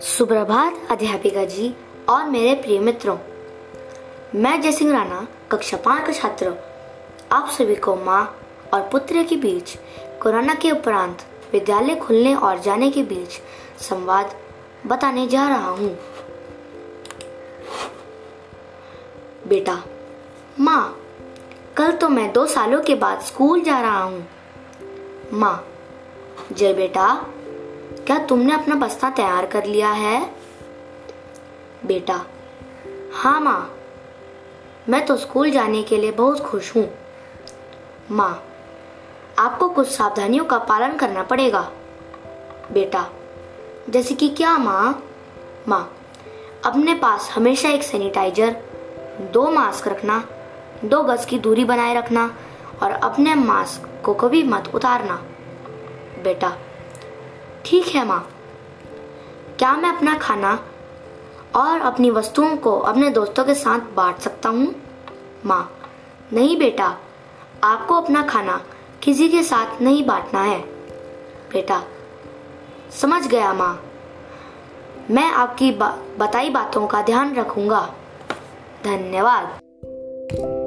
सुप्रभात, अध्यापिका जी और मेरे प्रिय मित्रों। मैं जयसिंह राणा, कक्षा पाँच का छात्र। आप सभी को माँ और पुत्र के बीच कोरोना के उपरांत विद्यालय खुलने और जाने के बीच संवाद बताने जा रहा हूँ। बेटा, माँ, कल तो मैं दो सालों के बाद स्कूल जा रहा हूँ। माँ, जय बेटा, क्या तुमने अपना बस्ता तैयार कर लिया है? बेटा हाँ माँ, मैं तो स्कूल जाने के लिए बहुत खुश हूँ। माँ, आपको कुछ सावधानियों का पालन करना पड़ेगा। बेटा, जैसे कि क्या माँ? माँ, अपने पास हमेशा एक सैनिटाइजर, दो मास्क रखना, दो गज की दूरी बनाए रखना और अपने मास्क को कभी मत उतारना। बेटा, ठीक है माँ। क्या मैं अपना खाना और अपनी वस्तुओं को अपने दोस्तों के साथ बांट सकता हूँ? माँ, नहीं बेटा, आपको अपना खाना किसी के साथ नहीं बांटना है। बेटा, समझ गया माँ। मैं आपकी बताई बातों का ध्यान रखूँगा। धन्यवाद।